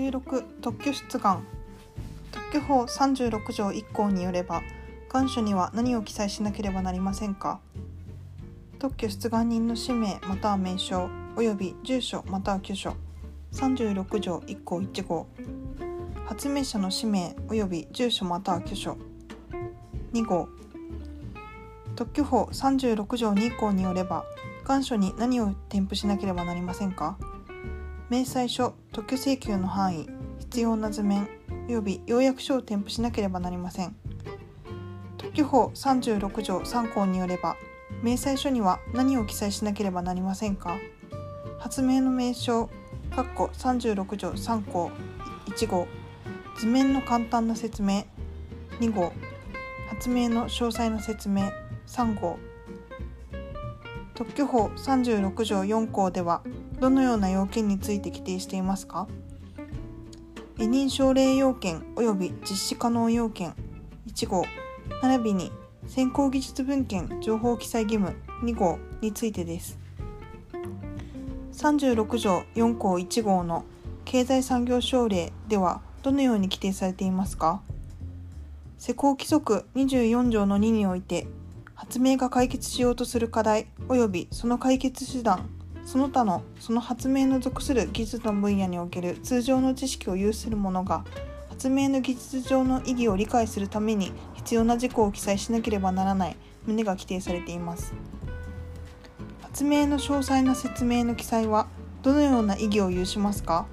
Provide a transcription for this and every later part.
16特許出願。特許法36条1項によれば願書には何を記載しなければなりませんか。特許出願人の氏名または名称及び住所または居所。36条1項1号。発明者の氏名及び住所または居所。2号。特許法36条2項によれば願書に何を添付しなければなりませんか。明細書特許請求の範囲必要な図面及び要約書を添付しなければなりません。特許法36条3項によれば明細書には何を記載しなければなりませんか？発明の名称36条3項1号。図面の簡単な説明2号。発明の詳細な説明3号。特許法36条4項ではどのような要件について規定していますか？委任奨励要件及び実施可能要件1号並びに先行技術文献情報記載義務2号についてです。36条4項1号の経済産業省令ではどのように規定されていますか？施行規則24条の2において発明が解決しようとする課題及びその解決手段その他のその発明の属する技術の分野における通常の知識を有する者が発明の技術上の意義を理解するために必要な事項を記載しなければならない旨が規定されています。発明の詳細な説明の記載はどのような意義を有しますか？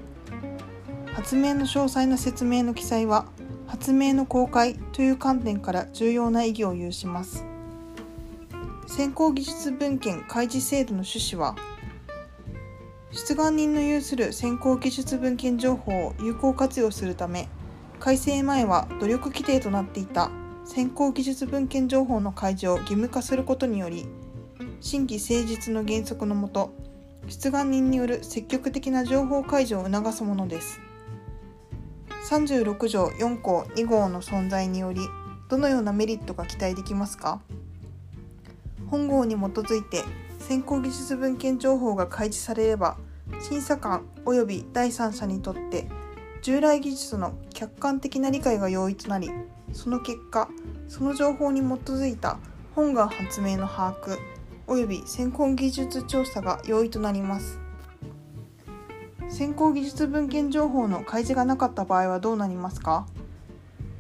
発明の詳細な説明の記載は発明の公開という観点から重要な意義を有します。先行技術文献開示制度の趣旨は出願人の有する先行技術文献情報を有効活用するため改正前は努力規定となっていた先行技術文献情報の開示を義務化することにより新規誠実の原則のもと出願人による積極的な情報開示を促すものです。36条4項2号の存在によりどのようなメリットが期待できますか？本号に基づいて先行技術文献情報が開示されれば審査官及び第三者にとって従来技術の客観的な理解が容易となりその結果その情報に基づいた本願発明の把握及び先行技術調査が容易となります。先行技術文献情報の開示がなかった場合はどうなりますか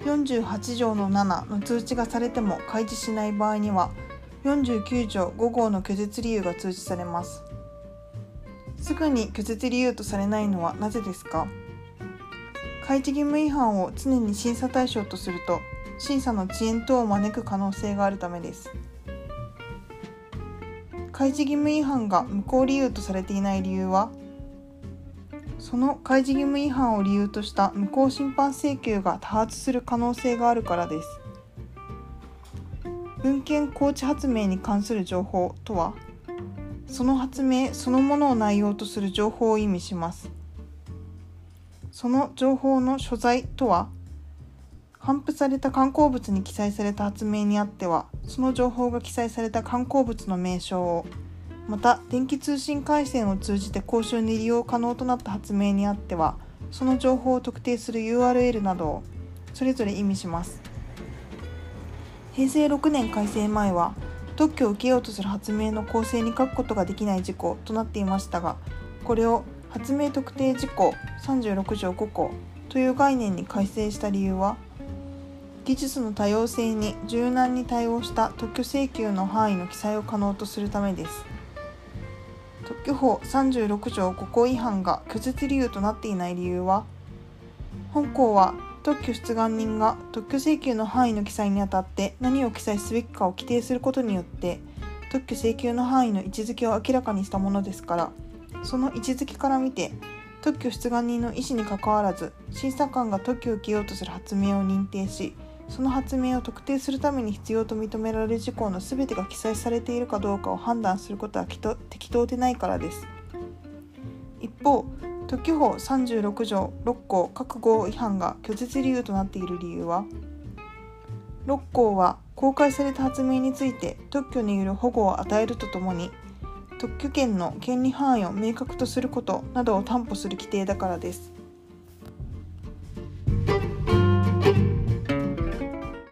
？48条の7の通知がされても開示しない場合には49条5号の拒絶理由が通知されます。すぐに拒絶理由とされないのはなぜですか？開示義務違反を常に審査対象とすると審査の遅延等を招く可能性があるためです。開示義務違反が無効理由とされていない理由はその開示義務違反を理由とした無効審判請求が多発する可能性があるからです。文献高知発明に関する情報とはその発明そのものを内容とする情報を意味します。その情報の所在とは頒布された刊行物に記載された発明にあってはその情報が記載された刊行物の名称をまた電気通信回線を通じて公衆に利用可能となった発明にあってはその情報を特定する URL などをそれぞれ意味します。平成6年改正前は特許を受けようとする発明の構成に書くことができない事項となっていましたがこれを発明特定事項36条5項という概念に改正した理由は技術の多様性に柔軟に対応した特許請求の範囲の記載を可能とするためです。特許法36条5項違反が拒絶理由となっていない理由は本項は特許出願人が特許請求の範囲の記載にあたって何を記載すべきかを規定することによって特許請求の範囲の位置づけを明らかにしたものですからその位置づけから見て特許出願人の意思にかかわらず審査官が特許を受けようとする発明を認定しその発明を特定するために必要と認められる事項の全てが記載されているかどうかを判断することは適当でないからです。一方特許法36条6項各号違反が拒絶理由となっている理由は？6項は公開された発明について特許による保護を与えるとともに特許権の権利範囲を明確とすることなどを担保する規定だからです。